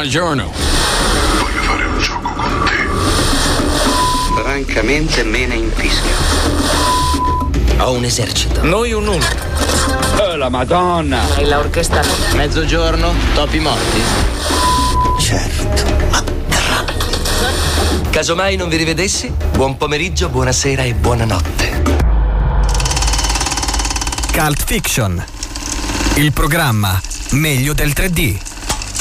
Buongiorno. Voglio fare un gioco con te. Francamente me ne infischio. Ho un esercito. Noi un numero. Oh, la Madonna! Hai l'orchestra. Mezzogiorno, topi morti. Certo, ma. Casomai non vi rivedessi, buon pomeriggio, buonasera e buonanotte. Cult Fiction. Il programma meglio del 3D.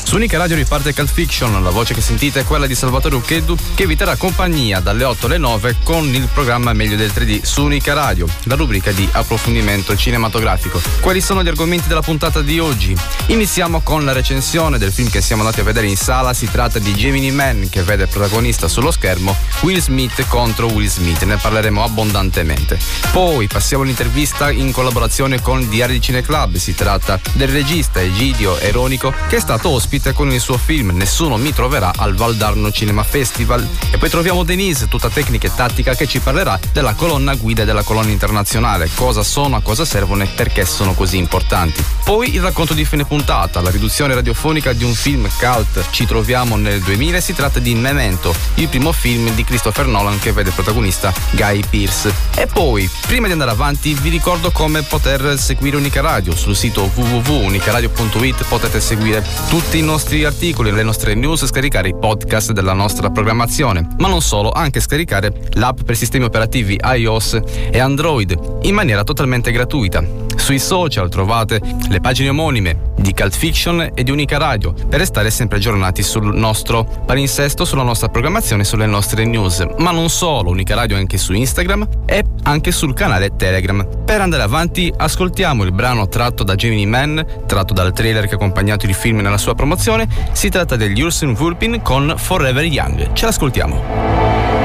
Su Unica Radio riparte Cult Fiction, la voce che sentite è quella di Salvatore Ucheddu che vi terrà compagnia dalle 8 alle 9 con il programma Meglio del 3D su Unica Radio, la rubrica di approfondimento cinematografico. Quali sono gli argomenti della puntata di oggi? Iniziamo con la recensione del film che siamo andati a vedere in sala, si tratta di Gemini Man che vede protagonista sullo schermo Will Smith contro Will Smith, ne parleremo abbondantemente. Poi passiamo all'intervista in collaborazione con Diari di Cine Club, si tratta del regista Egidio Eronico che è stato ospite con il suo film Nessuno mi troverà al Valdarno Cinema Festival. E poi troviamo Denise, tutta tecnica e tattica, che ci parlerà della colonna guida della colonna internazionale, cosa sono, a cosa servono e perché sono così importanti. Poi il racconto di fine puntata, la riduzione radiofonica di un film cult. Ci troviamo nel 2000 e si tratta di Memento, il primo film di Christopher Nolan che vede protagonista Guy Pearce. E poi, prima di andare avanti, vi ricordo come poter seguire Unica Radio. Sul sito www.unicaradio.it potete seguire tutti i nostri articoli, le nostre news, scaricare i podcast della nostra programmazione, ma non solo, anche scaricare l'app per sistemi operativi iOS e Android in maniera totalmente gratuita. Sui social trovate le pagine omonime di Cult Fiction e di Unica Radio per restare sempre aggiornati sul nostro palinsesto, sulla nostra programmazione, sulle nostre news. Ma non solo, Unica Radio anche su Instagram e anche sul canale Telegram. Per andare avanti ascoltiamo il brano tratto da Gemini Man, tratto dal trailer che ha accompagnato il film nella sua promozione. Si tratta degli Ursin Vulpin con Forever Young. Ce l'ascoltiamo.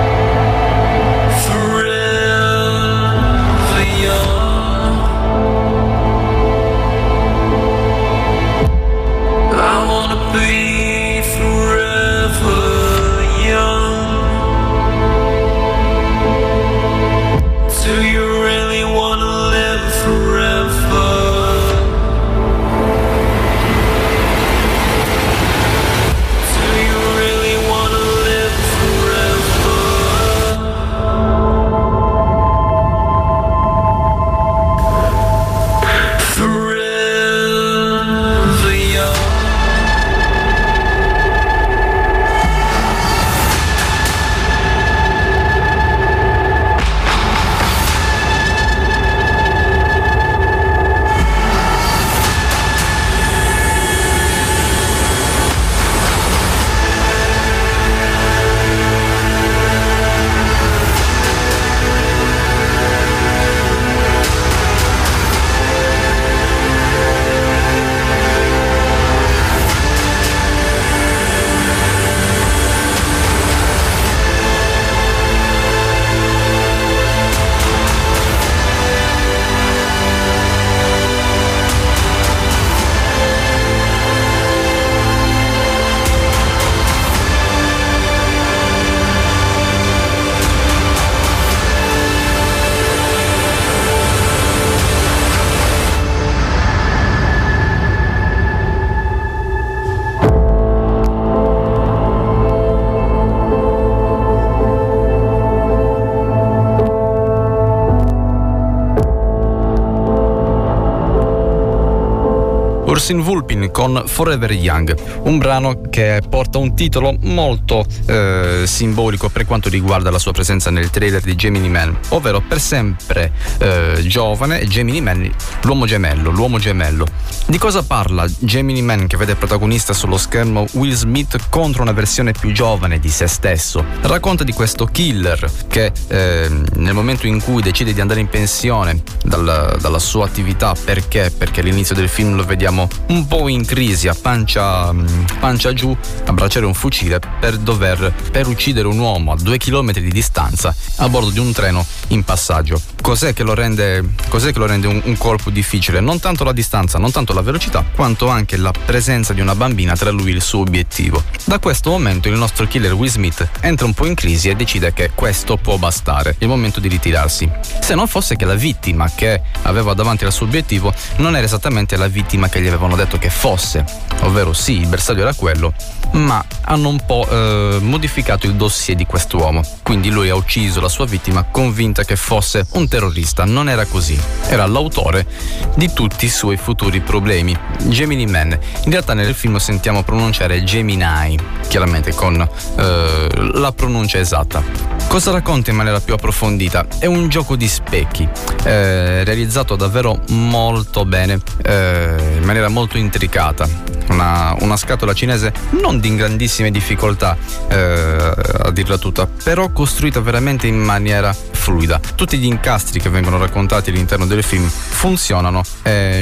Con Forever Young, un brano che porta un titolo molto eh, simbolico per quanto riguarda la sua presenza nel trailer di Gemini Man, ovvero per sempre eh, giovane Gemini Man, l'uomo gemello, l'uomo gemello. Di cosa parla Gemini Man che vede protagonista sullo schermo Will Smith contro una versione più giovane di se stesso? Racconta di questo killer che eh, nel momento in cui decide di andare in pensione dalla, dalla sua attività, perché? Perché all'inizio del film lo vediamo un po' in crisi, a pancia, pancia giù, a bracciare un fucile per dover per uccidere un uomo a due chilometri di distanza a bordo di un treno in passaggio. Cos'è che lo rende, che lo rende un, un colpo difficile? Non tanto la distanza, non tanto la velocità, quanto anche la presenza di una bambina tra lui e il suo obiettivo. Da questo momento il nostro killer Will Smith entra un po' in crisi e decide che questo può bastare, è il momento di ritirarsi. Se non fosse che la vittima che aveva davanti al suo obiettivo non era esattamente la vittima che gli aveva avevano detto che fosse, ovvero sì, il bersaglio era quello, ma hanno un po' eh, modificato il dossier di quest'uomo. Quindi lui ha ucciso la sua vittima convinta che fosse un terrorista. Non era così. Era l'autore di tutti i suoi futuri problemi. Gemini Man. In realtà nel film sentiamo pronunciare Gemini, chiaramente con eh, la pronuncia esatta. Cosa racconta in maniera più approfondita? È un gioco di specchi, eh, realizzato davvero molto bene, eh, in maniera molto intricata. Una, una scatola cinese non di grandissime difficoltà, eh, a dirla tutta, però costruita veramente in maniera fluida. Tutti gli incastri che vengono raccontati all'interno del film funzionano,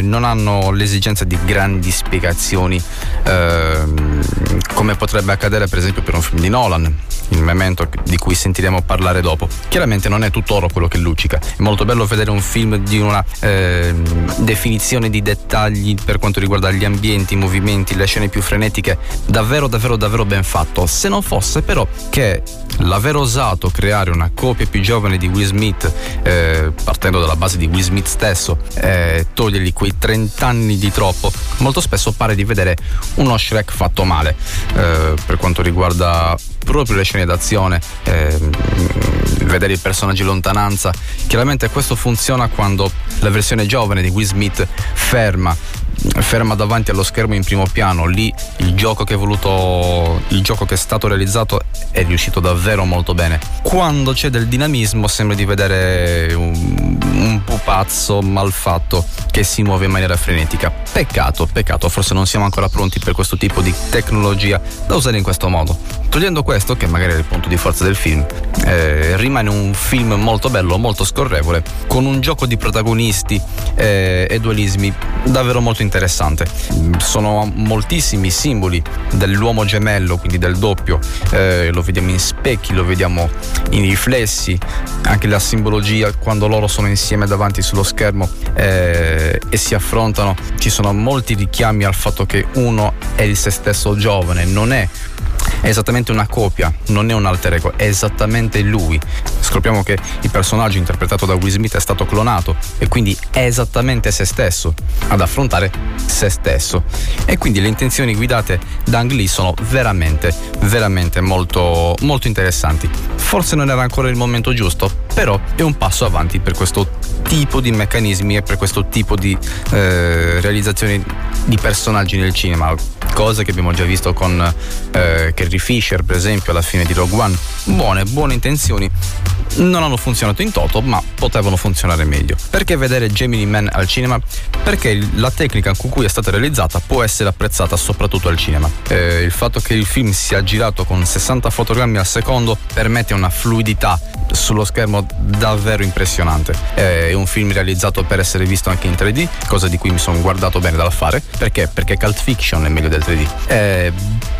non hanno l'esigenza di grandi spiegazioni eh, come potrebbe accadere per esempio per un film di Nolan il memento di cui sentiremo parlare dopo. Chiaramente non è tutt'oro quello che luccica, è molto bello vedere un film di una eh, definizione di dettagli per quanto riguarda gli ambienti, i movimenti, le scene più frenetiche, davvero davvero davvero ben fatto. Se non fosse però che l'aver osato creare una copia più giovane di Will Smith, eh, partendo dalla base di Will Smith stesso, eh, togliergli quei 30 anni di troppo, molto spesso pare di vedere uno Shrek fatto male eh, per quanto riguarda proprio le scene d'azione, eh, vedere i personaggi in lontananza. Chiaramente questo funziona quando la versione giovane di Will Smith ferma ferma davanti allo schermo in primo piano, lì il gioco che è voluto, il gioco che è stato realizzato è riuscito davvero molto bene. Quando c'è del dinamismo sembra di vedere un, un pupazzo malfatto che si muove in maniera frenetica. Peccato, peccato, forse non siamo ancora pronti per questo tipo di tecnologia da usare in questo modo. Togliendo questo, che magari è il punto di forza del film, eh, rimane un film molto bello, molto scorrevole, con un gioco di protagonisti eh, e dualismi davvero molto interessante. Sono moltissimi simboli dell'uomo gemello, quindi del doppio, eh, lo vediamo in specchi, lo vediamo in riflessi, anche la simbologia quando loro sono insieme davanti sullo schermo eh, e si affrontano, ci sono molti richiami al fatto che uno è il se stesso giovane, non è è esattamente una copia, non è un alter ego, è esattamente lui. Scopriamo che il personaggio interpretato da Will Smith è stato clonato e quindi è esattamente se stesso ad affrontare se stesso. E quindi le intenzioni guidate da Ang Lee sono veramente, veramente molto, molto interessanti. Forse non era ancora il momento giusto, però è un passo avanti per questo tipo di meccanismi e per questo tipo di eh, realizzazioni di personaggi nel cinema cose che abbiamo già visto con eh, Carrie Fisher per esempio alla fine di Rogue One. Buone, buone intenzioni. Non hanno funzionato in toto ma potevano funzionare meglio. Perché vedere Gemini Man al cinema? perché la tecnica con cui è stata realizzata può essere apprezzata soprattutto al cinema. Eh, il fatto che il film sia girato con 60 fotogrammi al secondo permette una fluidità sullo schermo davvero impressionante. È un film realizzato per essere visto anche in 3D cosa di cui mi sono guardato bene dal fare perché? perché Cult Fiction è meglio del 3D. Eh,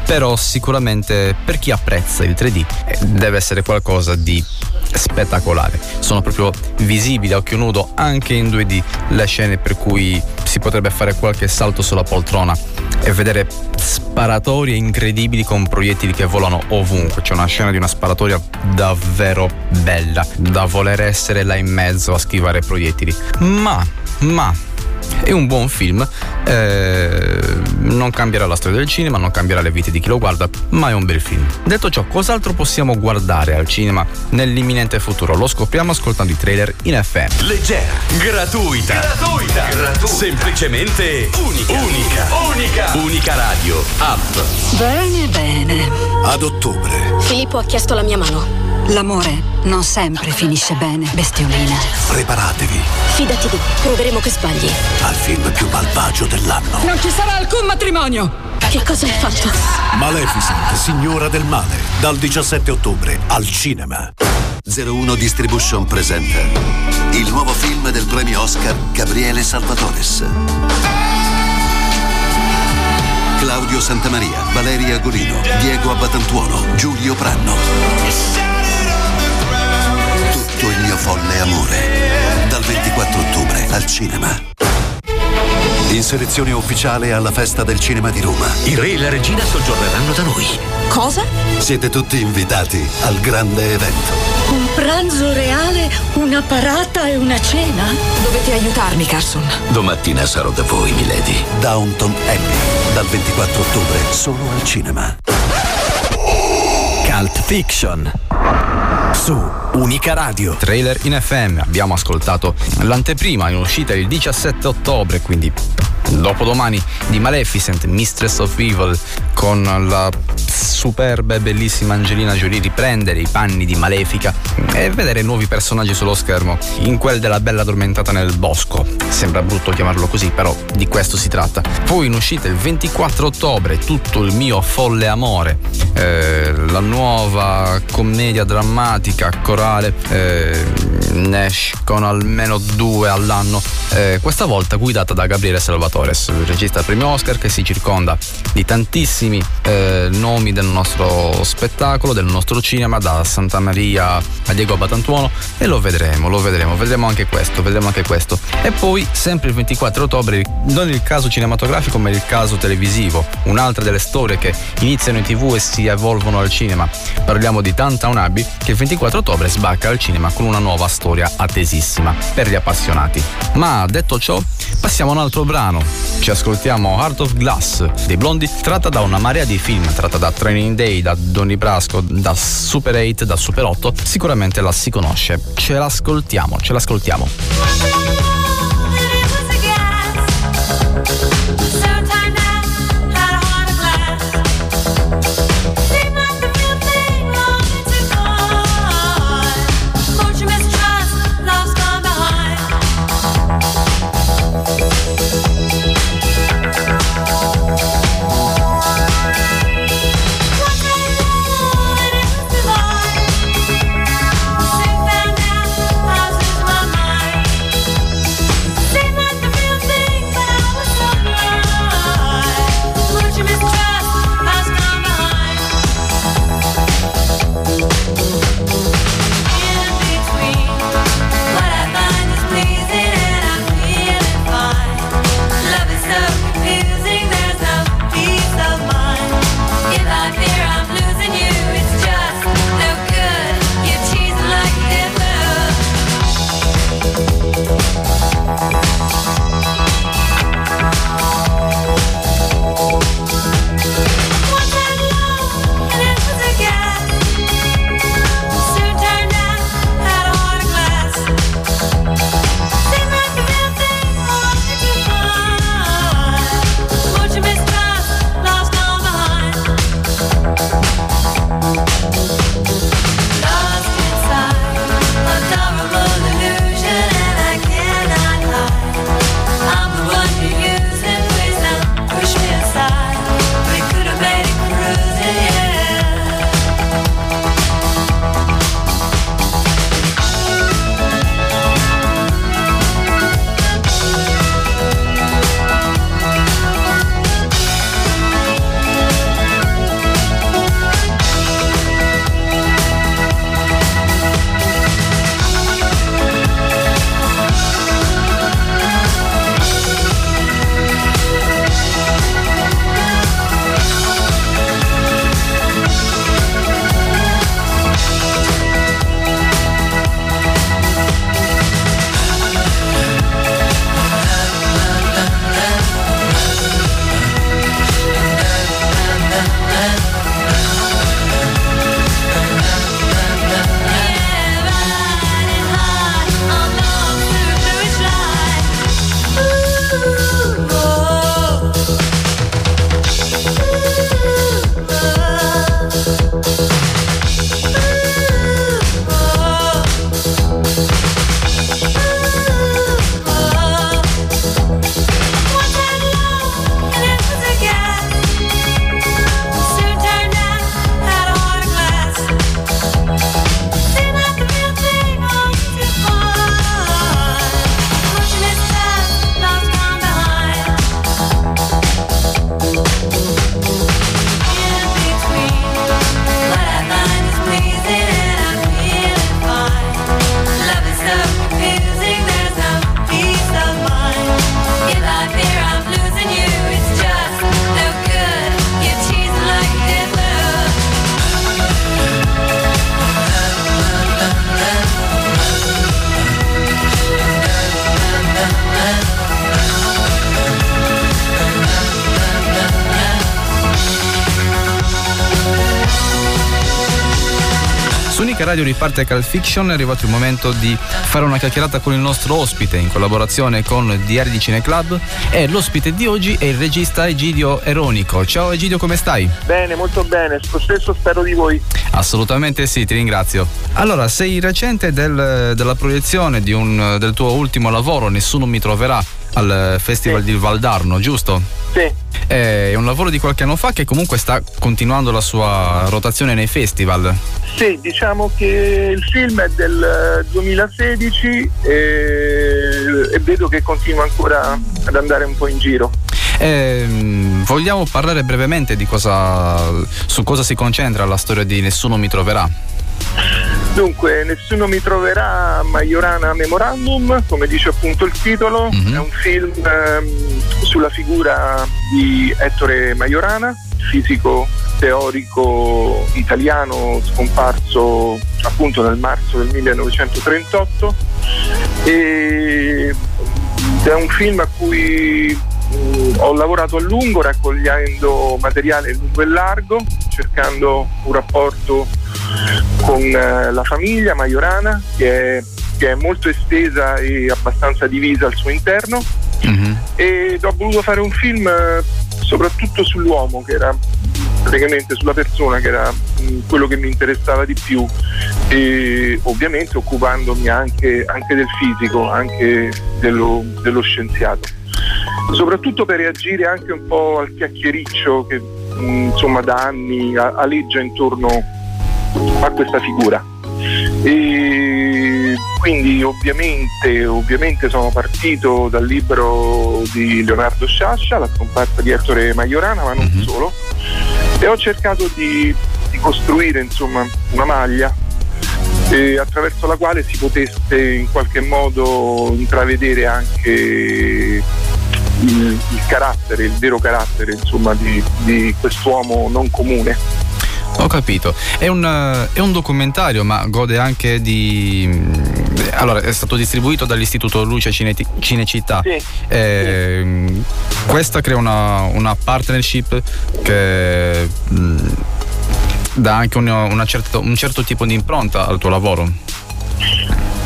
però sicuramente per chi apprezza il 3D eh, deve essere qualcosa di spettacolare. Sono proprio visibili a occhio nudo anche in 2D le scene per cui si potrebbe fare qualche salto sulla poltrona e vedere sparatorie incredibili con proiettili che volano ovunque. C'è una scena di una sparatoria davvero bella, da voler essere là in mezzo a schivare proiettili. Ma, ma è un buon film, eh, non cambierà la storia del cinema, non cambierà le vite di chi lo guarda, ma è un bel film. Detto ciò, cos'altro possiamo guardare al cinema nell'imminente futuro? Lo scopriamo ascoltando i trailer in FM. Leggera, gratuita, gratuita, gratuita. semplicemente unica, unica, unica, unica radio, app. Bene, bene. Ad ottobre Filippo ha chiesto la mia mano. L'amore non sempre finisce bene, bestiolina. preparatevi Fidati di me, proveremo che sbagli. al film più malvagio dell'anno. Non ci sarà alcun matrimonio! Che cosa hai fatto? Maleficent, signora del male, dal 17 ottobre al cinema. 01 Distribution presenta il nuovo film del premio Oscar Gabriele Salvatores. Claudio Santamaria, Valeria Golino, Diego Abbatantuono, Giulio Pranno. Tutto il mio folle amore. Dal 24 ottobre al cinema. In selezione ufficiale alla festa del cinema di Roma. Il re e la regina soggiorneranno da noi. Cosa? Siete tutti invitati al grande evento. Un pranzo reale, una parata e una cena? Dovete aiutarmi, Carson. Domattina sarò da voi, milady. Downton Abbey. Dal 24 ottobre solo al cinema. Cult Fiction. Su Unica Radio. Trailer in FM. Abbiamo ascoltato l'anteprima in uscita il 17 ottobre, quindi dopodomani di Maleficent, Mistress of Evil, con la superba e bellissima Angelina Jolie riprendere i panni di Malefica e vedere nuovi personaggi sullo schermo, in quel della bella addormentata nel bosco. Sembra brutto chiamarlo così, però di questo si tratta. Poi in uscita il 24 ottobre tutto il mio folle amore, eh, la nuova commedia drammatica corale, eh, ne escono almeno due all'anno, eh, questa volta guidata da Gabriele Salvatores, il regista premio Oscar che si circonda di tantissimi eh, nomi del nostro spettacolo, del nostro cinema, da Santa Maria a Diego Batantuono e lo vedremo, lo vedremo, vedremo anche questo, vedremo anche questo. E poi sempre il 24 ottobre, non il caso cinematografico ma il caso televisivo, un'altra delle storie che iniziano in tv e si evolvono al cinema. Parliamo di Tanta Unabi che il 24 ottobre sbacca al cinema con una nuova storia attesissima per gli appassionati. Ma detto ciò, passiamo a un altro brano. Ci ascoltiamo Heart of Glass dei Blondi, tratta da una marea di film, tratta da Training Day, da Donny Brasco, da Super 8, da Super 8. Sicuramente la si conosce. Ce l'ascoltiamo, ce l'ascoltiamo. Unica Radio riparte Cal Fiction, è arrivato il momento di fare una chiacchierata con il nostro ospite in collaborazione con Diari di Cineclub e l'ospite di oggi è il regista Egidio Eronico. Ciao Egidio, come stai? Bene, molto bene, lo stesso spero di voi. Assolutamente sì, ti ringrazio. Allora, sei recente del, della proiezione di un, del tuo ultimo lavoro, Nessuno mi troverà, al Festival Sì. di Valdarno, giusto? Sì, È un lavoro di qualche anno fa che comunque sta continuando la sua rotazione nei festival. sì, diciamo che il film è del eh, 2016 e, e vedo che continua ancora ad andare un po' in giro. Ehm, vogliamo parlare brevemente di cosa, su cosa si concentra la storia di Nessuno mi troverà. Dunque, Nessuno mi troverà Majorana Memorandum, come dice appunto il titolo, Mhm. è un film ehm, sulla figura di Ettore Majorana, fisico teorico italiano scomparso appunto nel marzo del 1938 e è un film a cui mh, ho lavorato a lungo raccogliendo materiale lungo e largo, cercando un rapporto con eh, la famiglia Majorana che è, che è molto estesa e abbastanza divisa al suo interno. Ed ho voluto fare un film eh, soprattutto sull'uomo che era praticamente sulla persona che era mh, quello che mi interessava di più. E ovviamente occupandomi anche, anche del fisico, anche dello, dello scienziato. Soprattutto per reagire anche un po' al chiacchiericcio che mh, insomma da anni aleggia intorno a questa figura. E quindi ovviamente, ovviamente sono partito dal libro di Leonardo Sciascia, La scomparsa di Ettore Majorana, ma non solo, e ho cercato di, di costruire insomma una maglia eh, attraverso la quale si potesse in qualche modo intravedere anche il, il carattere, il vero carattere insomma, di, di quest'uomo non comune. Ho capito. È un, eh, è un documentario, ma gode anche di. mm, Allora, è stato distribuito dall'Istituto Luce Cineti- Cinecittà. Sì. Ehm, Questa crea una, una partnership che mm, dà anche un, una certo- un certo tipo di impronta al tuo lavoro.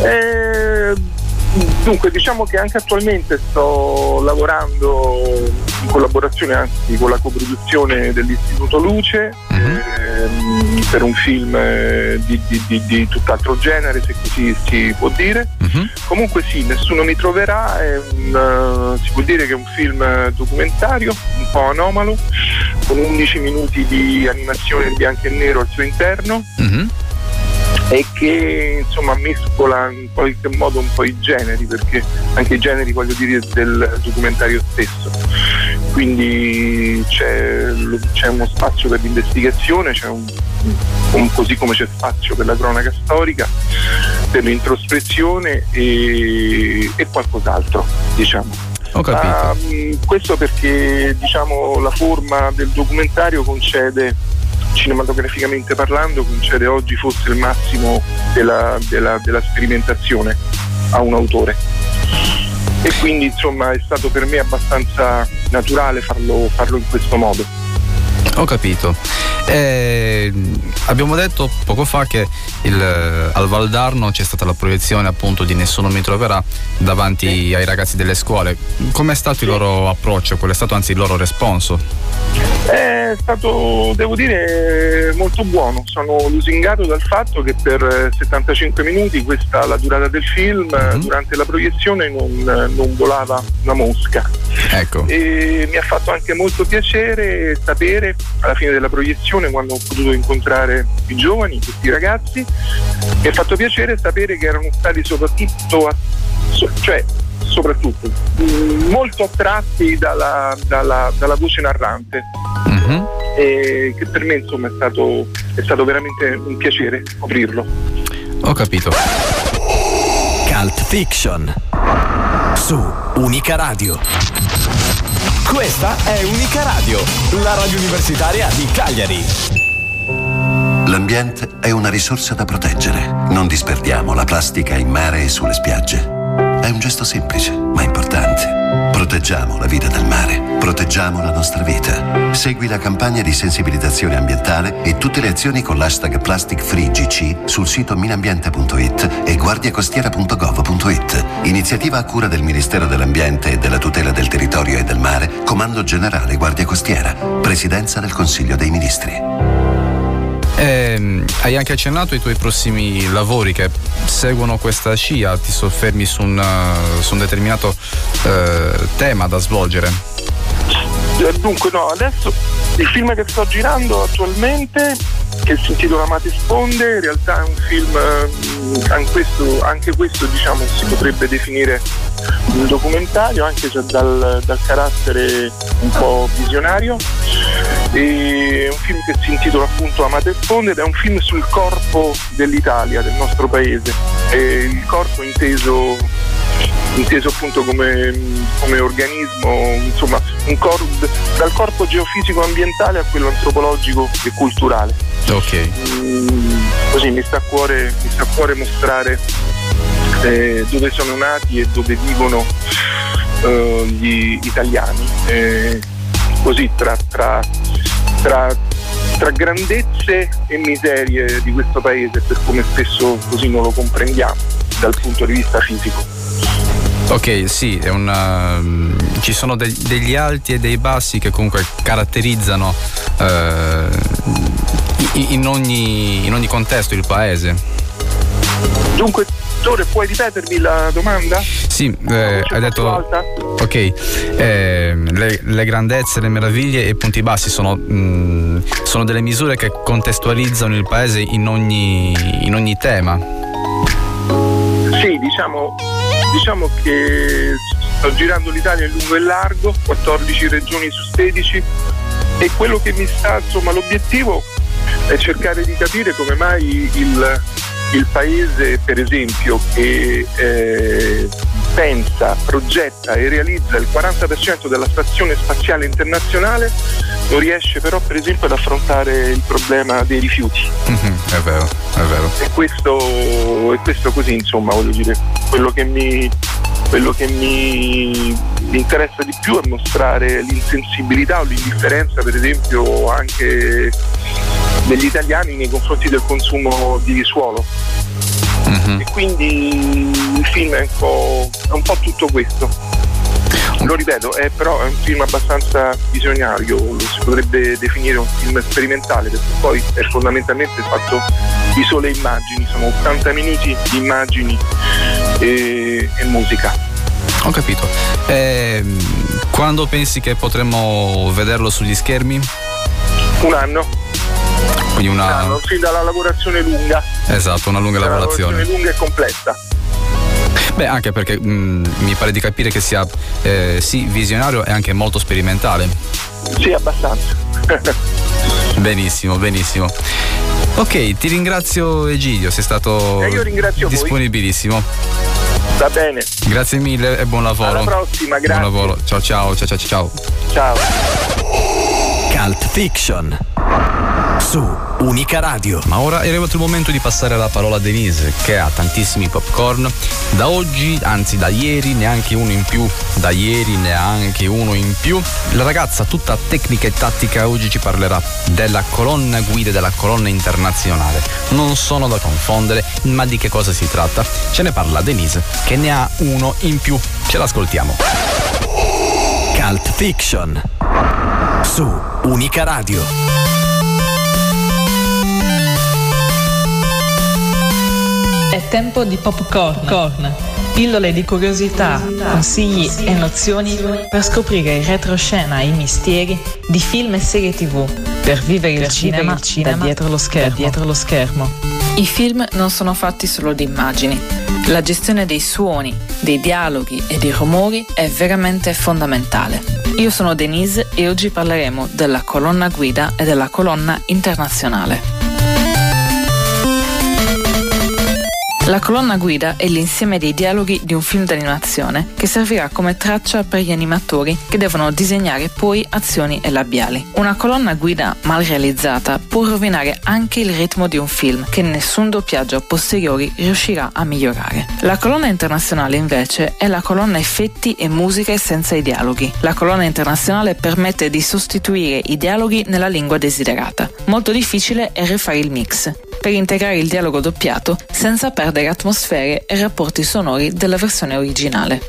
Eh, dunque diciamo che anche attualmente sto lavorando in collaborazione anzi con la coproduzione dell'Istituto Luce ehm, per un film eh, di, di- di- di tutt'altro genere se così si può dire. Comunque sì, Nessuno mi troverà, è un, eh, si può dire che è un film documentario, un po' anomalo, con 11 minuti di animazione in bianco e nero al suo interno e che insomma mescola in qualche modo un po' i generi perché anche i generi voglio dire del documentario stesso quindi c'è, c'è uno spazio per l'investigazione c'è un, un- così come c'è spazio per la cronaca storica per l'introspezione e, e qualcos'altro diciamo Ho capito. Ma, mh, questo perché diciamo la forma del documentario concede cinematograficamente parlando concede oggi forse il massimo della, della- della sperimentazione a un autore. E quindi insomma è stato per me abbastanza naturale farlo, farlo in questo modo Ho capito. Eh, abbiamo detto poco fa che il, eh, al Valdarno c'è stata la proiezione appunto di Nessuno mi troverà davanti ai ragazzi delle scuole. Com'è stato il loro approccio? Qual è stato anzi il loro responso? È stato, devo dire, molto buono. Sono lusingato dal fatto che per eh, 75 minuti, questa la durata del film, eh, durante la proiezione non, eh, non volava una mosca. Ecco. E mi ha fatto anche molto piacere sapere alla fine della proiezione, quando ho potuto incontrare i giovani, questi ragazzi, mi ha fatto piacere sapere che erano stati soprattutto, a- so- cioè soprattutto mh, molto attratti dalla, dalla- dalla voce narrante e che per me insomma è stato, è stato veramente un piacere scoprirlo. Ho capito. Cult Fiction. Su Unica Radio. Questa è Unica Radio, la radio universitaria di Cagliari. L'ambiente è una risorsa da proteggere. Non disperdiamo la plastica in mare e sulle spiagge. È un gesto semplice, ma importante. Proteggiamo la vita del mare. Proteggiamo la nostra vita. Segui la campagna di sensibilizzazione ambientale e tutte le azioni con l'hashtag plasticfreegc sul sito minambiente.it e guardiacostiera.gov.it. Iniziativa a cura del Ministero dell'Ambiente e della tutela del territorio e del mare, Comando Generale Guardia Costiera, Presidenza del Consiglio dei Ministri. Eh, hai anche accennato ai tuoi prossimi lavori che seguono questa scia, ti soffermi su un, su un determinato eh, tema da svolgere. Eh, dunque no, adesso il film che sto girando attualmente che si intitola Amate Sponde, in realtà è un film, anche questo, anche questo diciamo, si potrebbe definire un documentario, anche se dal, dal carattere un po' visionario è un film che si intitola appunto Amate Sponde ed è un film sul corpo dell'Italia, del nostro paese. E il corpo inteso, inteso appunto come, come, organismo, insomma, corpo, dal corpo geofisico ambientale a quello antropologico e culturale. Ok. Così mi sta a cuore, mi sta a cuore mostrare eh, dove sono nati e dove vivono eh, gli italiani. Eh, così tra, tra tra, tra grandezze e miserie di questo paese per come spesso così non lo comprendiamo dal punto di vista fisico. Ok, sì, una, um, ci sono de- degli alti e dei bassi che comunque caratterizzano uh, in, ogni, in ogni contesto il paese. Dunque puoi ripetermi la domanda? Sì, eh, hai detto. Ok, eh, le, le, grandezze, le meraviglie e i punti bassi sono, mh, mm, sono, delle misure che contestualizzano il paese in ogni, in ogni tema. Sì, diciamo, diciamo che sto girando l'Italia in lungo e largo, 14 regioni su 16 e quello che mi sta, insomma, l'obiettivo è cercare di capire come mai il il paese per esempio che eh, pensa, progetta e realizza il 40% della stazione spaziale internazionale non riesce però per esempio ad affrontare il problema dei rifiuti. Mm-hmm, è vero, è vero. E questo, e questo così insomma voglio dire, quello che mi, quello che mi interessa di più è mostrare l'insensibilità o l'indifferenza per esempio anche degli italiani nei confronti del consumo di suolo. Mm-hmm. E quindi il film è un, po', è un po' tutto questo. Lo ripeto, è però è un film abbastanza visionario, lo si potrebbe definire un film sperimentale perché poi è fondamentalmente fatto di sole immagini, sono 80 minuti di immagini e, e musica. Ho capito. Eh, quando pensi che potremmo vederlo sugli schermi? Un anno. Quindi una... No, fin dalla lavorazione lunga. Esatto, una lunga lavorazione. lavorazione lunga e complessa. Beh, anche perché mh, mm, mi pare di capire che sia eh, sì visionario e anche molto sperimentale. Sì, abbastanza. benissimo, benissimo. Ok, ti ringrazio Egidio, sei stato disponibilissimo. Voi. Va bene. Grazie mille e buon lavoro. Alla prossima, grazie. Buon lavoro. Ciao ciao ciao ciao ciao. Ciao. Cult Fiction su Unica Radio. Ma ora è arrivato il momento di passare la parola a Denise, che ha tantissimi popcorn. Da oggi, anzi da ieri, neanche uno in più. Da ieri, neanche uno in più. La ragazza, tutta tecnica e tattica, oggi ci parlerà della colonna guida della colonna internazionale. Non sono da confondere, ma di che cosa si tratta? Ce ne parla Denise, che ne ha uno in più. Ce l'ascoltiamo. Cult Fiction su Unica Radio. È tempo di popcorn, pillole di curiosità, consigli e nozioni per scoprire il retroscena e i misteri di film e serie tv, per vivere il, cinema, il cinema, da dietro lo schermo. dietro lo schermo. I film non sono fatti solo di immagini. La gestione dei suoni, dei dialoghi e dei rumori è veramente fondamentale. Io sono Denise e oggi parleremo della colonna guida e della colonna internazionale. La colonna guida è l'insieme dei dialoghi di un film d'animazione che servirà come traccia per gli animatori che devono disegnare poi azioni e labiali. Una colonna guida mal realizzata può rovinare anche il ritmo di un film che nessun doppiaggio a posteriori riuscirà a migliorare. La colonna internazionale invece è la colonna effetti e musiche senza i dialoghi. La colonna internazionale permette di sostituire i dialoghi nella lingua desiderata. Molto difficile è rifare il mix per integrare il dialogo doppiato senza perdere atmosfere e rapporti sonori della versione originale.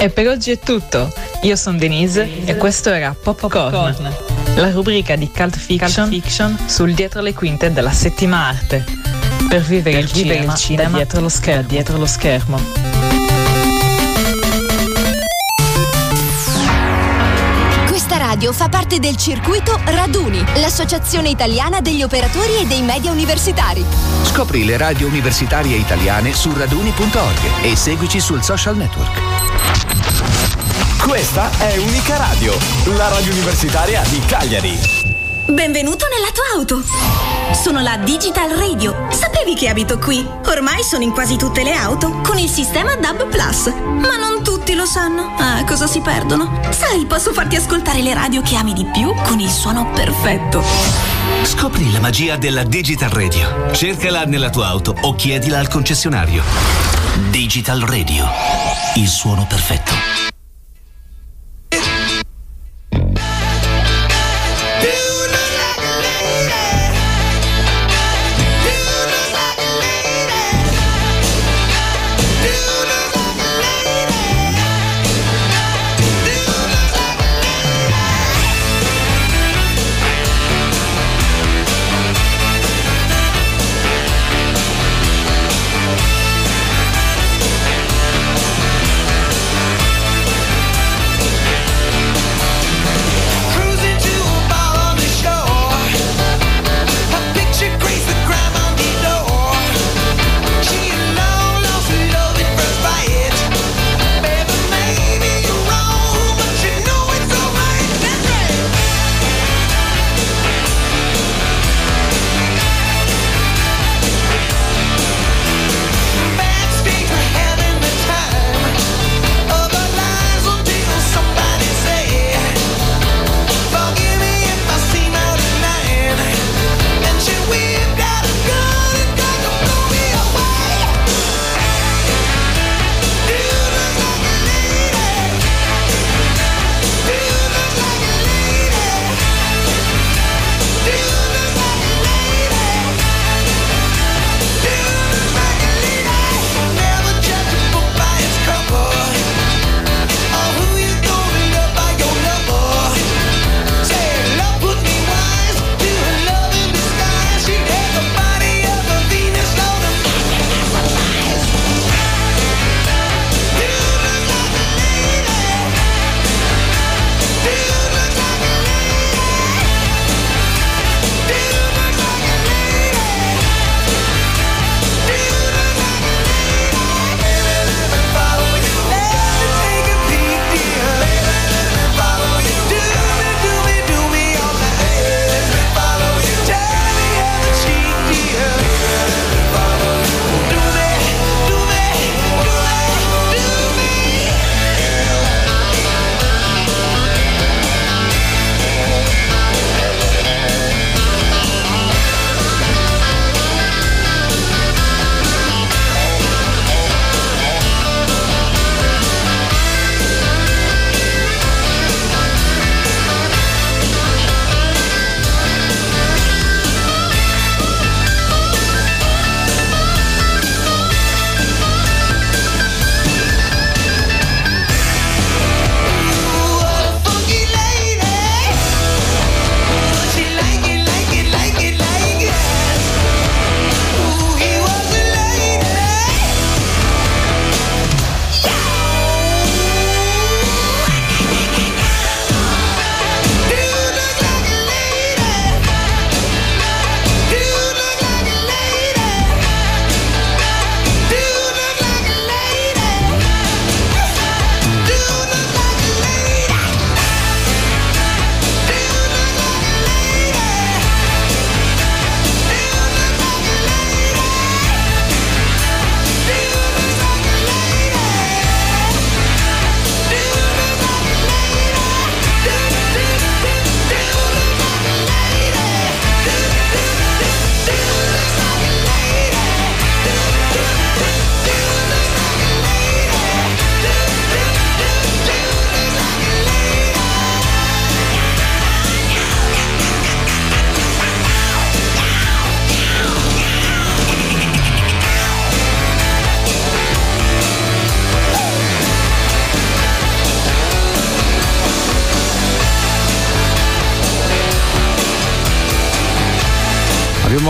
E per oggi è tutto. Io sono Denise e questo era Popcorn, la rubrica di cult fiction, fiction sul dietro le quinte della settima arte. Per vivere, per il, vivere cinema, il cinema dietro lo schermo. Dietro lo schermo. Radio fa parte del circuito Raduni, l'associazione italiana degli operatori e dei media universitari. Scopri le radio universitarie italiane su raduni.org e seguici sul social network. Questa è Unica Radio, la radio universitaria di Cagliari. Benvenuto nella tua auto! Sono la Digital Radio. Sapevi che abito qui? Ormai sono in quasi tutte le auto con il sistema DAB Plus. Ma non tutti lo sanno. Ah, cosa si perdono? Sai, posso farti ascoltare le radio che ami di più con il suono perfetto. Scopri la magia della Digital Radio. Cercala nella tua auto o chiedila al concessionario. Digital Radio. Il suono perfetto.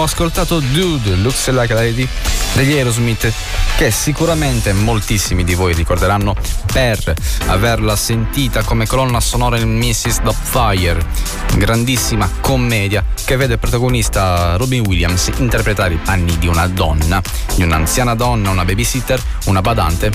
Ascoltato Dude, Looks Like a Lady degli Aerosmith che sicuramente moltissimi di voi ricorderanno per averla sentita come colonna sonora in Mrs. Doubtfire, grandissima commedia che vede protagonista Robin Williams interpretare i panni di una donna, di un'anziana donna, una babysitter, una badante,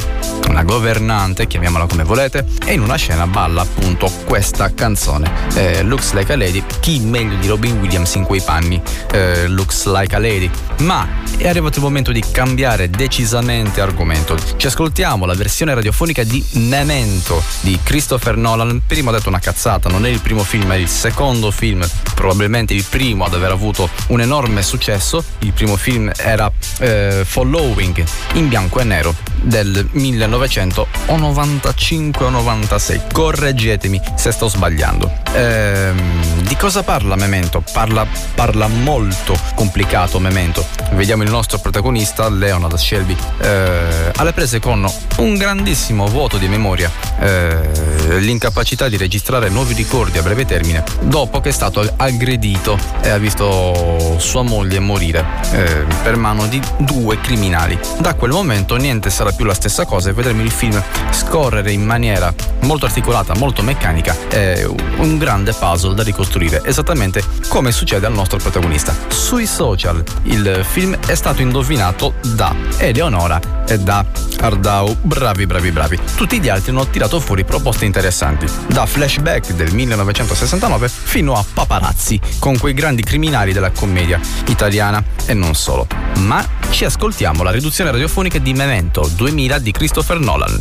una governante, chiamiamola come volete, e in una scena balla appunto questa canzone, eh, Looks Like a Lady, chi meglio di Robin Williams in quei panni, eh, Looks Like a Lady, ma è arrivato il momento di cambiare decisamente argomento. Ci ascoltiamo la versione radiofonica di Memento di Christopher Nolan. Prima ho detto una cazzata, non è il primo film, è il secondo film, probabilmente il primo ad aver avuto un enorme successo. Il primo film era eh, Following in bianco e nero del 1995 o 96. Correggetemi se sto sbagliando. Ehm, di cosa parla Memento? Parla, parla molto complicato Memento. Vediamo il nostro protagonista, Leonard Shelby, eh, alle prese con un grandissimo vuoto di memoria, eh, l'incapacità di registrare nuovi ricordi a breve termine, dopo che è stato aggredito e ha visto sua moglie morire eh, per mano di due criminali. Da quel momento niente sarà più la stessa cosa e vedremo il film scorrere in maniera molto articolata, molto meccanica, è un grande puzzle da ricostruire, esattamente come succede al nostro protagonista. Sui social il film è stato indovinato da Eleonora e da Ardau. Bravi, bravi, bravi. Tutti gli altri hanno tirato fuori proposte interessanti, da flashback del 1969 fino a paparazzi, con quei grandi criminali della commedia italiana e non solo. Ma ci ascoltiamo la riduzione radiofonica di Memento 2000 di Christopher Nolan.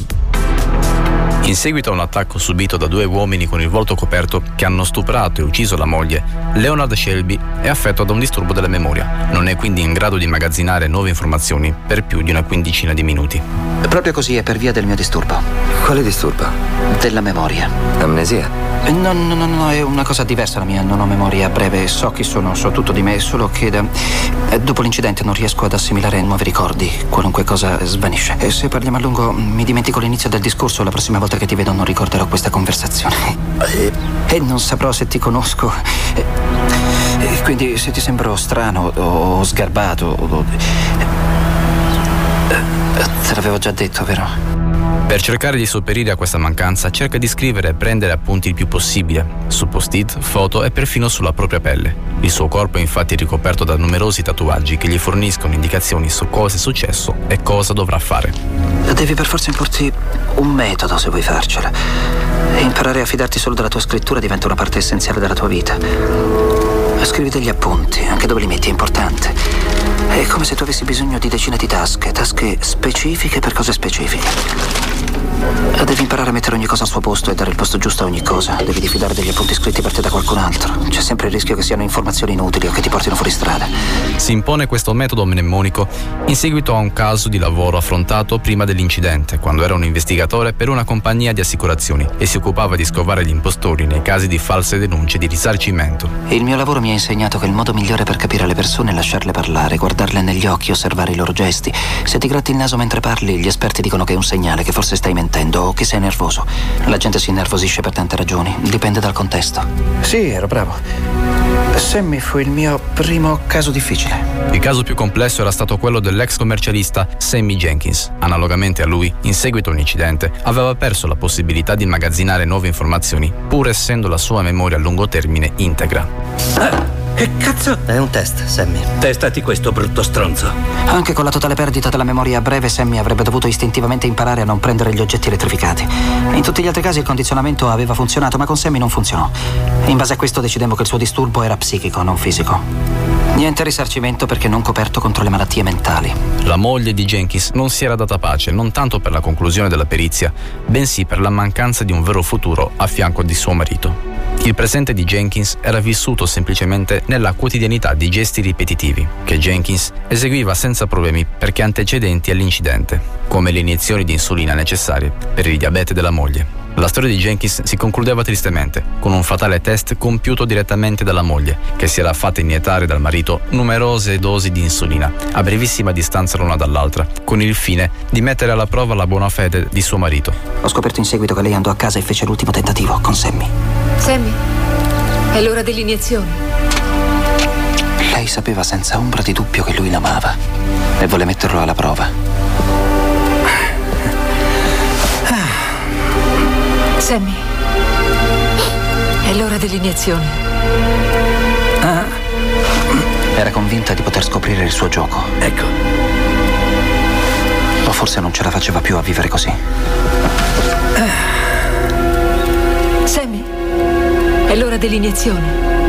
In seguito a un attacco subito da due uomini con il volto coperto che hanno stuprato e ucciso la moglie, Leonard Shelby è affetto da un disturbo della memoria. Non è quindi in grado di immagazzinare nuove informazioni per più di una quindicina di minuti. Proprio così è per via del mio disturbo. Quale disturbo? Della memoria. Amnesia? No, no, no, no, è una cosa diversa la mia. Non ho memoria breve, so chi sono, so tutto di me, solo che da, dopo l'incidente non riesco ad assimilare nuovi ricordi. Qualunque cosa svanisce. E se parliamo a lungo, mi dimentico l'inizio del discorso. La prossima volta che ti vedo non ricorderò questa conversazione. E, non saprò se ti conosco. E, e quindi se ti sembro strano o sgarbato. O, te l'avevo già detto, vero? Per cercare di sopperire a questa mancanza, cerca di scrivere e prendere appunti il più possibile, su post-it, foto e perfino sulla propria pelle. Il suo corpo è infatti ricoperto da numerosi tatuaggi che gli forniscono indicazioni su cosa è successo e cosa dovrà fare. Devi per forza importi un metodo se vuoi farcela. E imparare a fidarti solo della tua scrittura diventa una parte essenziale della tua vita. Scrivi degli appunti, anche dove li metti è importante. È come se tu avessi bisogno di decine di tasche, tasche specifiche per cose specifiche. Devi imparare a mettere ogni cosa al suo posto e dare il posto giusto a ogni cosa. Devi diffidare degli appunti scritti per te da qualcun altro. C'è sempre il rischio che siano informazioni inutili o che ti portino fuori strada. Si impone questo metodo mnemonico in seguito a un caso di lavoro affrontato prima dell'incidente, quando era un investigatore per una compagnia di assicurazioni e si occupava di scovare gli impostori nei casi di false denunce di risarcimento. Il mio lavoro mi ha insegnato che il modo migliore per capire le persone è lasciarle parlare, guardarle negli occhi, osservare i loro gesti. Se ti gratti il naso mentre parli, gli esperti dicono che è un segnale che forse stai mentendo o che sei nervoso. La gente si innervosisce per tante ragioni, dipende dal contesto. Sì, ero bravo. Sammy fu il mio primo caso difficile. Il caso più complesso era stato quello dell'ex commercialista Sammy Jenkins. Analogamente a lui, in seguito a un incidente, aveva perso la possibilità di immagazzinare nuove informazioni, pur essendo la sua memoria a lungo termine integra. Ah. Che cazzo? È un test, Sammy. Testati questo brutto stronzo. Anche con la totale perdita della memoria a breve, Sammy avrebbe dovuto istintivamente imparare a non prendere gli oggetti elettrificati. In tutti gli altri casi il condizionamento aveva funzionato, ma con Sammy non funzionò. In base a questo decidemmo che il suo disturbo era psichico, non fisico. Niente risarcimento perché non coperto contro le malattie mentali. La moglie di Jenkins non si era data pace, non tanto per la conclusione della perizia, bensì per la mancanza di un vero futuro a fianco di suo marito. Il presente di Jenkins era vissuto semplicemente nella quotidianità di gesti ripetitivi che Jenkins eseguiva senza problemi perché antecedenti all'incidente, come le iniezioni di insulina necessarie per il diabete della moglie. La storia di Jenkins si concludeva tristemente, con un fatale test compiuto direttamente dalla moglie, che si era fatta iniettare dal marito numerose dosi di insulina, a brevissima distanza l'una dall'altra, con il fine di mettere alla prova la buona fede di suo marito. Ho scoperto in seguito che lei andò a casa e fece l'ultimo tentativo con Sammy. Sammy, è l'ora dell'iniezione. Lei sapeva senza ombra di dubbio che lui l'amava e vuole metterlo alla prova. Sammy, è l'ora dell'iniezione. Ah. Era convinta di poter scoprire il suo gioco. Ecco. O forse non ce la faceva più a vivere così. Sammy, è l'ora dell'iniezione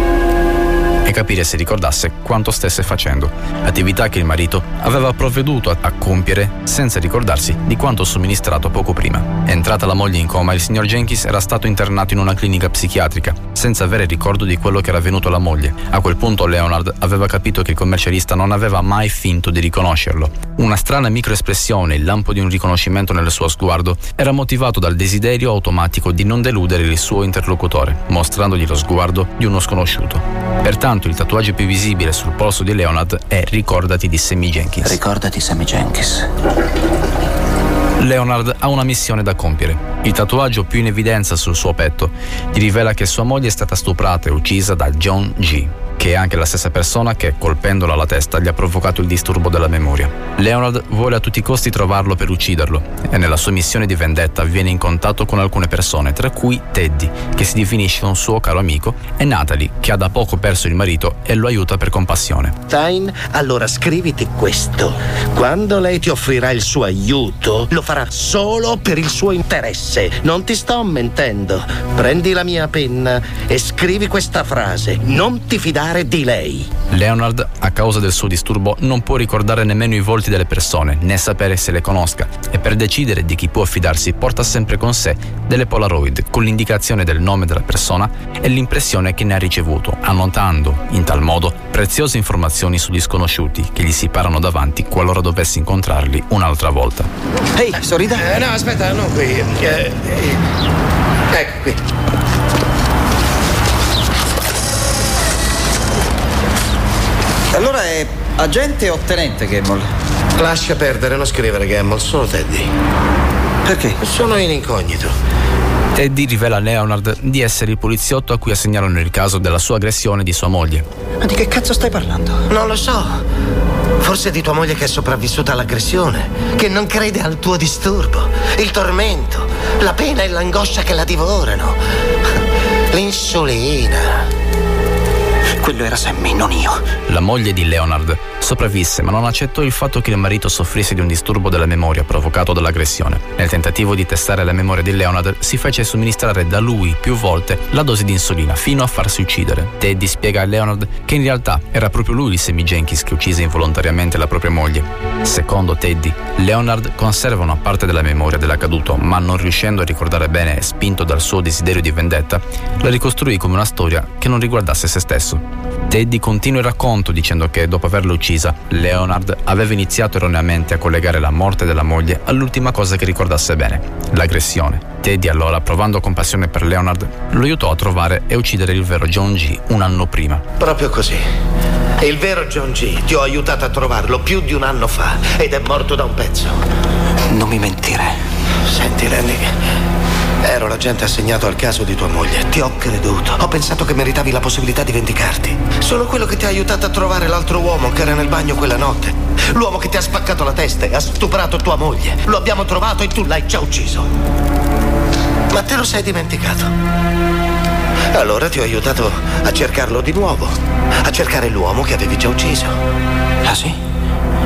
e capire se ricordasse quanto stesse facendo, attività che il marito aveva provveduto a, compiere senza ricordarsi di quanto somministrato poco prima. Entrata la moglie in coma, il signor Jenkins era stato internato in una clinica psichiatrica, senza avere ricordo di quello che era avvenuto alla moglie. A quel punto Leonard aveva capito che il commercialista non aveva mai finto di riconoscerlo. Una strana microespressione, il lampo di un riconoscimento nel suo sguardo, era motivato dal desiderio automatico di non deludere il suo interlocutore, mostrandogli lo sguardo di uno sconosciuto. Pertanto il tatuaggio più visibile sul polso di Leonard è Ricordati di Sammy Jenkins. Ricordati Sammy Jenkins. Leonard ha una missione da compiere. Il tatuaggio più in evidenza sul suo petto gli rivela che sua moglie è stata stuprata e uccisa da John G che è anche la stessa persona che, colpendola alla testa, gli ha provocato il disturbo della memoria. Leonard vuole a tutti i costi trovarlo per ucciderlo e nella sua missione di vendetta viene in contatto con alcune persone, tra cui Teddy, che si definisce un suo caro amico, e Natalie, che ha da poco perso il marito e lo aiuta per compassione. Stein, allora scriviti questo. Quando lei ti offrirà il suo aiuto, lo farà solo per il suo interesse. Non ti sto mentendo. Prendi la mia penna e scrivi questa frase. Non ti fidare parlare di lei. Leonard, a causa del suo disturbo, non può ricordare nemmeno i volti delle persone, né sapere se le conosca, e per decidere di chi può affidarsi porta sempre con sé delle Polaroid con l'indicazione del nome della persona e l'impressione che ne ha ricevuto, annotando, in tal modo, preziose informazioni sugli sconosciuti che gli si parano davanti qualora dovesse incontrarli un'altra volta. Ehi, hey, sorrida. Eh, no, aspetta, non qui. Eh, eh, ecco qui. Allora è agente o tenente Gamble? Lascia perdere, non scrivere Gamble, sono Teddy. Perché? Sono in incognito. Teddy rivela a Leonard di essere il poliziotto a cui assegnalano il caso della sua aggressione di sua moglie. Ma di che cazzo stai parlando? Non lo so. Forse di tua moglie che è sopravvissuta all'aggressione, che non crede al tuo disturbo, il tormento, la pena e l'angoscia che la divorano. L'insulina. Quello era Sammy, non io. La moglie di Leonard sopravvisse, ma non accettò il fatto che il marito soffrisse di un disturbo della memoria provocato dall'aggressione. Nel tentativo di testare la memoria di Leonard, si fece somministrare da lui più volte la dose di insulina fino a farsi uccidere. Teddy spiega a Leonard che in realtà era proprio lui il Sammy Jenkins che uccise involontariamente la propria moglie. Secondo Teddy, Leonard conserva una parte della memoria dell'accaduto, ma non riuscendo a ricordare bene e spinto dal suo desiderio di vendetta, la ricostruì come una storia che non riguardasse se stesso. Teddy continua il racconto dicendo che dopo averla uccisa, Leonard aveva iniziato erroneamente a collegare la morte della moglie all'ultima cosa che ricordasse bene, l'aggressione. Teddy allora, provando compassione per Leonard, lo aiutò a trovare e uccidere il vero John G un anno prima. Proprio così. Il vero John G. Ti ho aiutato a trovarlo più di un anno fa ed è morto da un pezzo. Non mi mentire. Senti, Lenny, Ero l'agente assegnato al caso di tua moglie. Ti ho creduto. Ho pensato che meritavi la possibilità di vendicarti. Sono quello che ti ha aiutato a trovare l'altro uomo che era nel bagno quella notte. L'uomo che ti ha spaccato la testa e ha stuprato tua moglie. Lo abbiamo trovato e tu l'hai già ucciso. Ma te lo sei dimenticato. Allora ti ho aiutato a cercarlo di nuovo. A cercare l'uomo che avevi già ucciso. Ah sì?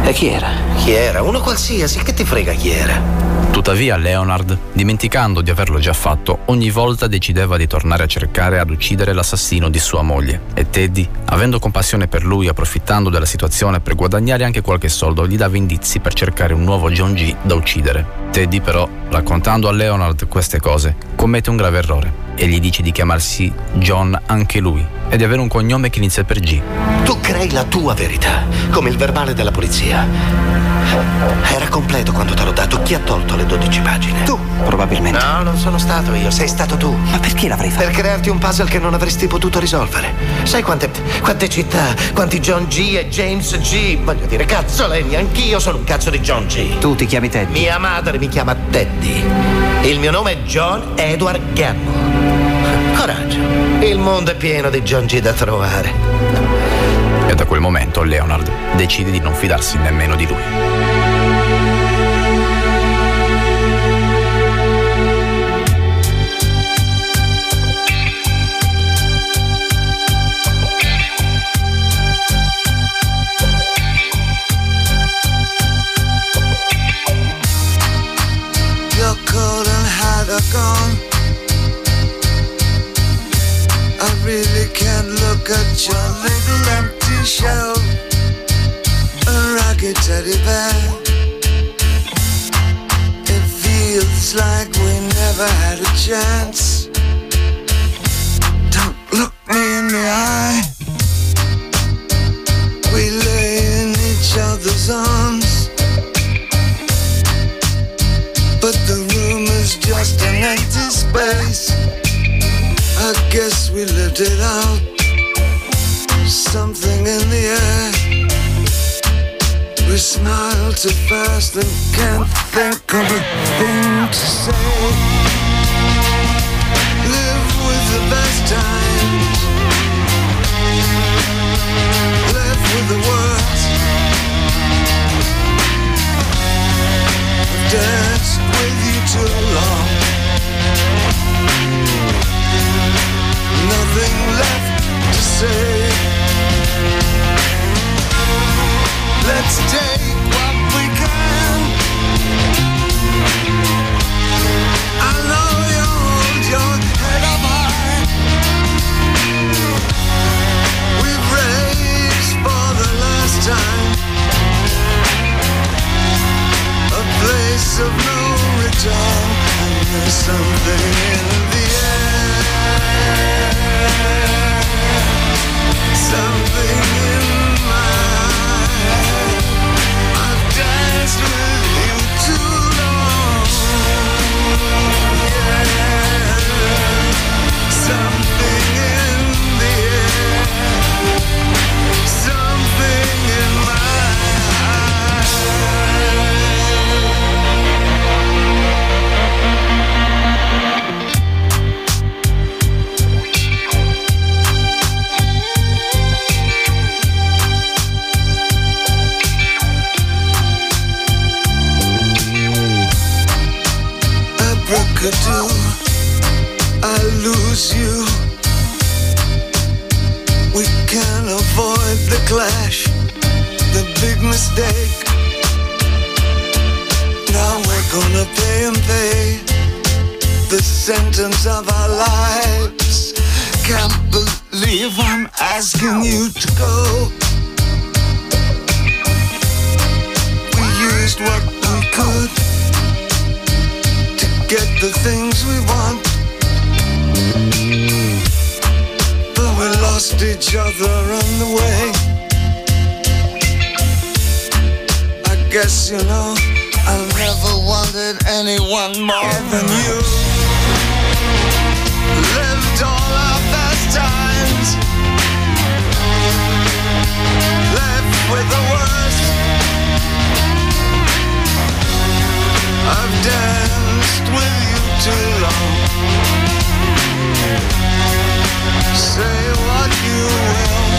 E chi era? Chi era? Uno qualsiasi. Che ti frega chi era? Tuttavia Leonard, dimenticando di averlo già fatto, ogni volta decideva di tornare a cercare ad uccidere l'assassino di sua moglie. E Teddy, avendo compassione per lui, approfittando della situazione per guadagnare anche qualche soldo, gli dava indizi per cercare un nuovo John G da uccidere. Teddy però, raccontando a Leonard queste cose, commette un grave errore e gli dice di chiamarsi John anche lui e di avere un cognome che inizia per G. Tu crei la tua verità, come il verbale della polizia. Era completo quando te l'ho dato. Chi ha tolto le 12 pagine? Tu, probabilmente. No, non sono stato io, sei stato tu. Ma perché l'avrei fatto? Per crearti un puzzle che non avresti potuto risolvere. Sai quante, quante città, quanti John G e James G? Voglio dire, cazzo Lenny, anch'io sono un cazzo di John G. Tu ti chiami Teddy? Mia madre mi chiama Teddy. Il mio nome è John Edward Gamble. Coraggio. Il mondo è pieno di John G da trovare. E da quel momento momento Leonard decide di non fidarsi nemmeno di lui. Your little empty shell. A ragged teddy bear. It feels like we never had a chance. Don't look me in the eye. We lay in each other's arms. But the room is just an empty space. I guess we lived it out. Something in the air. We smile too fast and can't think of a thing to say. Live with the best times. Big mistake. Now we're gonna pay and pay the sentence of our lives. Can't believe I'm asking you to go. We used what we could to get the things we want. But we lost each other on the way. Guess you know I never wanted anyone more than you. Lived all our best times. Left with the worst. I've danced with you too long. Say what you will,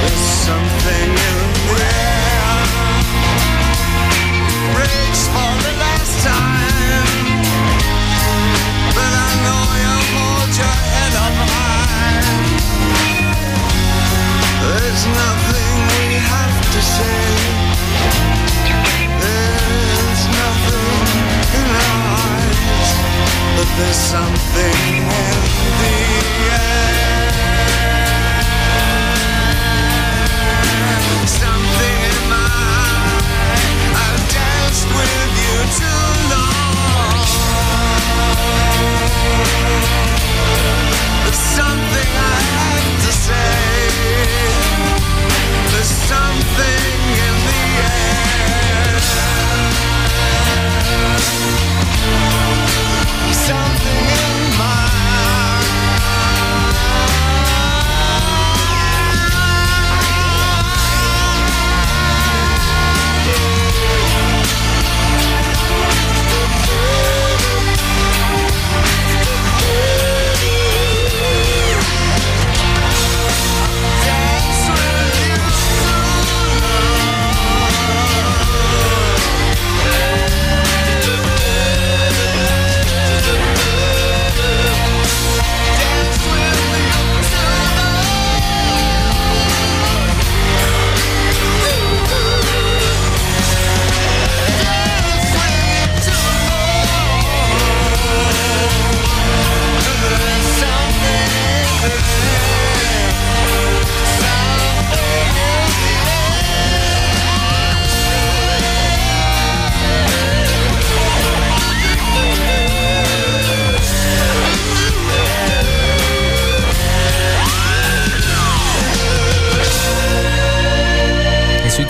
there's something in the air. There's something in the air.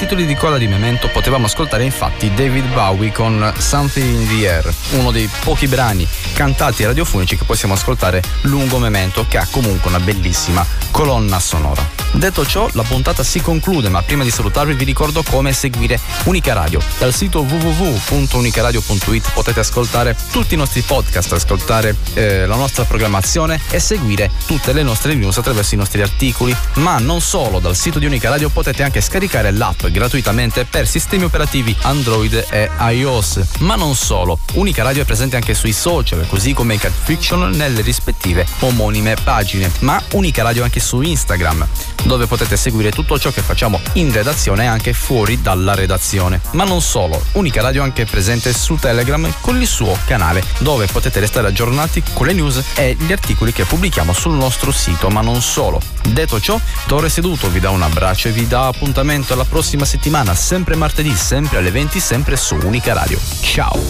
Titoli di colla di Memento potevamo ascoltare infatti David Bowie con Something in the Air, uno dei pochi brani cantati e radiofonici che possiamo ascoltare lungo Memento che ha comunque una bellissima colonna sonora. Detto ciò, la puntata si conclude, ma prima di salutarvi vi ricordo come seguire Unica Radio. Dal sito www.unicaradio.it potete ascoltare tutti i nostri podcast, ascoltare eh, la nostra programmazione e seguire tutte le nostre news attraverso i nostri articoli. Ma non solo, dal sito di Unica Radio potete anche scaricare l'app gratuitamente per sistemi operativi Android e iOS. Ma non solo, Unica Radio è presente anche sui social, così come Cat Fiction nelle rispettive omonime pagine. Ma Unica Radio anche su Instagram dove potete seguire tutto ciò che facciamo in redazione e anche fuori dalla redazione. Ma non solo, Unica Radio è anche presente su Telegram con il suo canale, dove potete restare aggiornati con le news e gli articoli che pubblichiamo sul nostro sito, ma non solo. Detto ciò, Torre Seduto vi dà un abbraccio e vi dà appuntamento alla prossima settimana, sempre martedì, sempre alle 20, sempre su Unica Radio. Ciao!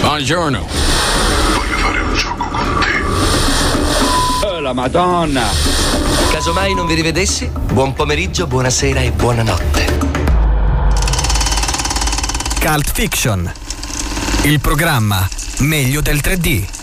Buongiorno. Voglio fare un gioco con te. Oh, la Madonna! Casomai non vi rivedessi, buon pomeriggio, buonasera e buonanotte. Cult Fiction. Il programma meglio del 3D.